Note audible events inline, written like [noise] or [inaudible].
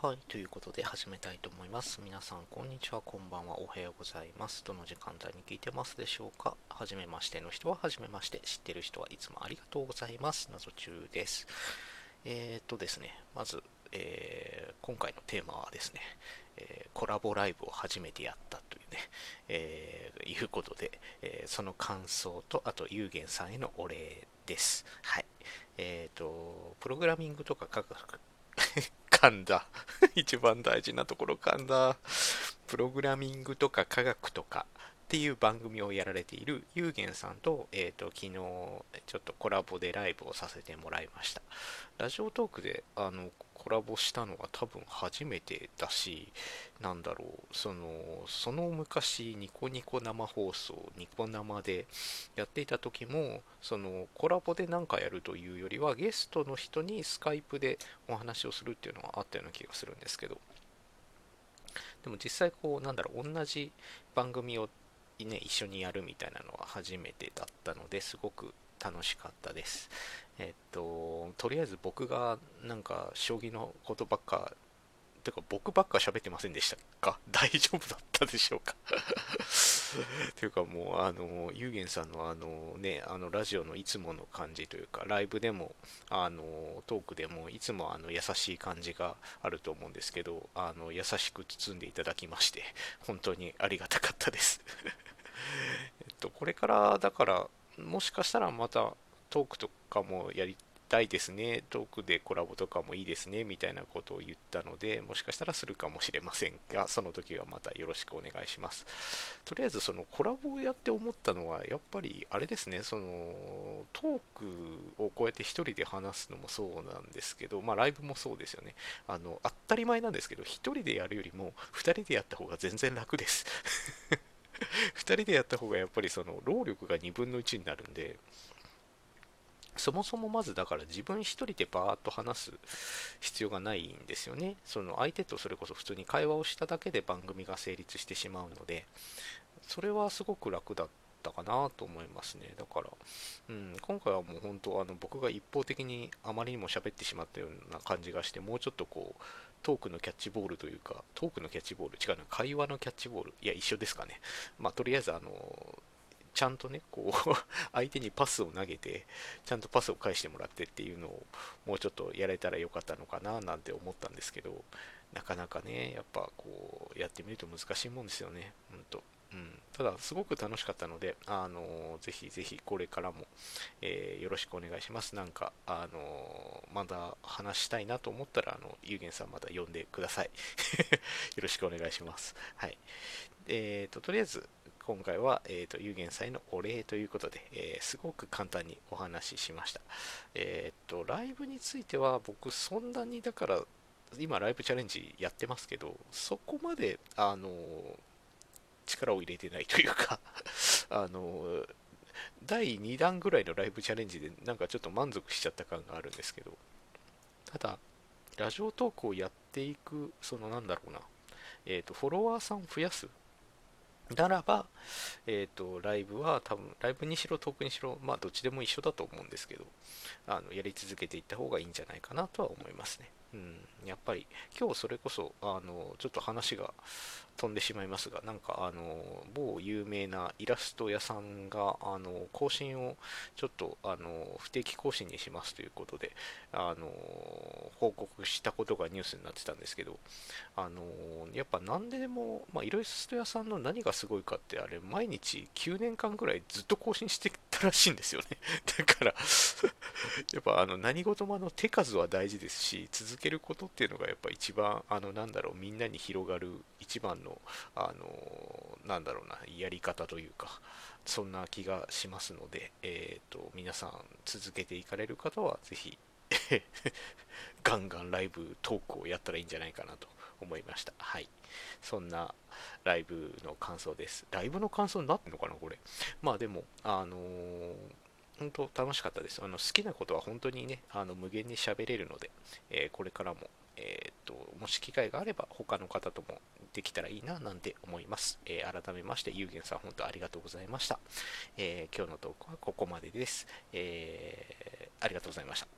はい、ということで始めたいと思います。皆さん、こんにちは、こんばんは、おはようございます。どの時間帯に聞いてますでしょうか？はじめましての人ははじめまして、知ってる人はいつもありがとうございます。謎中です。えー、っとですね、まず、えー、今回のテーマはですね、えー、コラボライブを初めてやったというね、えー、いうことで、えその感想と、あと、ゆうげんさんへのお礼です。はい。えっ、と、プログラミングとか科学噛んだ。[laughs] 一番大事なところ噛んだ。プログラミングとか科学とかっていう番組をやられているゆうげんさんと、えっ、ー、と、昨日、ちょっとコラボでライブをさせてもらいました。ラジオトークで、あの、コラボしたのが多分初めてだし、なんだろう、その、その昔、ニコニコ生放送、ニコ生でやっていた時も、その、コラボで何かやるというよりは、ゲストの人にスカイプでお話をするっていうのがあったような気がするんですけど、でも実際こう、なんだろう、同じ番組をね、一緒にやるみたいなのは初めてだったのですごく楽しかったです。えっと、とりあえず僕がなんか将棋のことばっか、てか僕ばっか喋ってませんでしたか？[laughs] 大丈夫だったでしょうか？[laughs] というかもう、あの、ゆうげんさんのあのね、あのラジオのいつもの感じというか、ライブでも、あの、トークでもいつもあの優しい感じがあると思うんですけど、あの、優しく包んでいただきまして、本当にありがたかったです。[laughs] えっと、これからだからもしかしたらまたトークとかもやりたいですね、トークでコラボとかもいいですね、みたいなことを言ったので、もしかしたらするかもしれませんが、その時はまたよろしくお願いします。とりあえずそのコラボをやって思ったのは、やっぱりあれですね、そのトークをこうやって1人で話すのもそうなんですけど、まあライブもそうですよね。あの、当たり前なんですけど、1人でやるよりも2人でやった方が全然楽です [laughs] 2人でやった方がやっぱりその労力が2分の1になるんで、そもそもまずだから自分一人でバーッと話す必要がないんですよね。その相手とそれこそ普通に会話をしただけで番組が成立してしまうので、それはすごく楽だったかなと思いますね。だから、うん、今回はもう本当あの僕が一方的にあまりにも喋ってしまったような感じがして、もうちょっとこう、トークのキャッチボールというか、トークのキャッチボール、違うな、会話のキャッチボール、いや、一緒ですかね。まあ、とりあえず、あの、ちゃんとね、こう [laughs] 相手にパスを投げて、ちゃんとパスを返してもらってっていうのを、もうちょっとやれたらよかったのかな、なんて思ったんですけど、なかなかね、やっぱこう、やってみると難しいもんですよね、ほんと。うん、ただ、すごく楽しかったので、あのぜひぜひこれからも、えー、よろしくお願いします。なんか、あのまだ話したいなと思ったら、あの、ゆうげんさんまた呼んでください。[laughs] よろしくお願いします。はい。えっ、ー、と、とりあえず、今回は、えっ、ー、と、有限祭のお礼ということで、えー、すごく簡単にお話ししました。えっ、と、ライブについては僕そんなにだから、今ライブチャレンジやってますけど、そこまで、あの力を入れてないというか [laughs] あの、第2弾ぐらいのライブチャレンジでなんかちょっと満足しちゃった感があるんですけど、ただ、ラジオトークをやっていく、そのなんだろうな、えっ、ー、と、フォロワーさんを増やすならば、えっ、ー、と、ライブは多分、ライブにしろ、トークにしろ、まあ、どっちでも一緒だと思うんですけど、あの、やり続けていった方がいいんじゃないかなとは思いますね。うん、やっぱり、今日それこそ、あの、ちょっと話が飛んでしまいますが、なんかあの、某有名なイラスト屋さんが、あの、更新をちょっと、あの、不定期更新にしますということで、あの、報告したことがニュースになってたんですけど、あの、やっぱ何でも、まあ、イラスト屋さんの何がすごいかって、あれ、毎日9年間ぐらいずっと更新してたらしいんですよね。だからやっぱあの、何事もあの、手数は大事ですし、続けることっていうのがやっぱ一番、あの、なんだろう、みんなに広がる一番の、あのなんだろうな、やり方というか、そんな気がしますので、えーと、皆さん続けていかれる方は、ぜひ [laughs] ガンガンライブトークをやったらいいんじゃないかなと思いました。はい。そんなライブの感想です。ライブの感想になってんのかな、これ。まあでも、あのー、本当楽しかったです。あの好きなことは本当にね、あの無限に喋れるので、えー、これからも、えー、っと、もし機会があれば他の方ともできたらいいななんて思います。えー、改めまして、ゆうげんさん本当ありがとうございました。え、今日のトークはここまでです。え、ありがとうございました。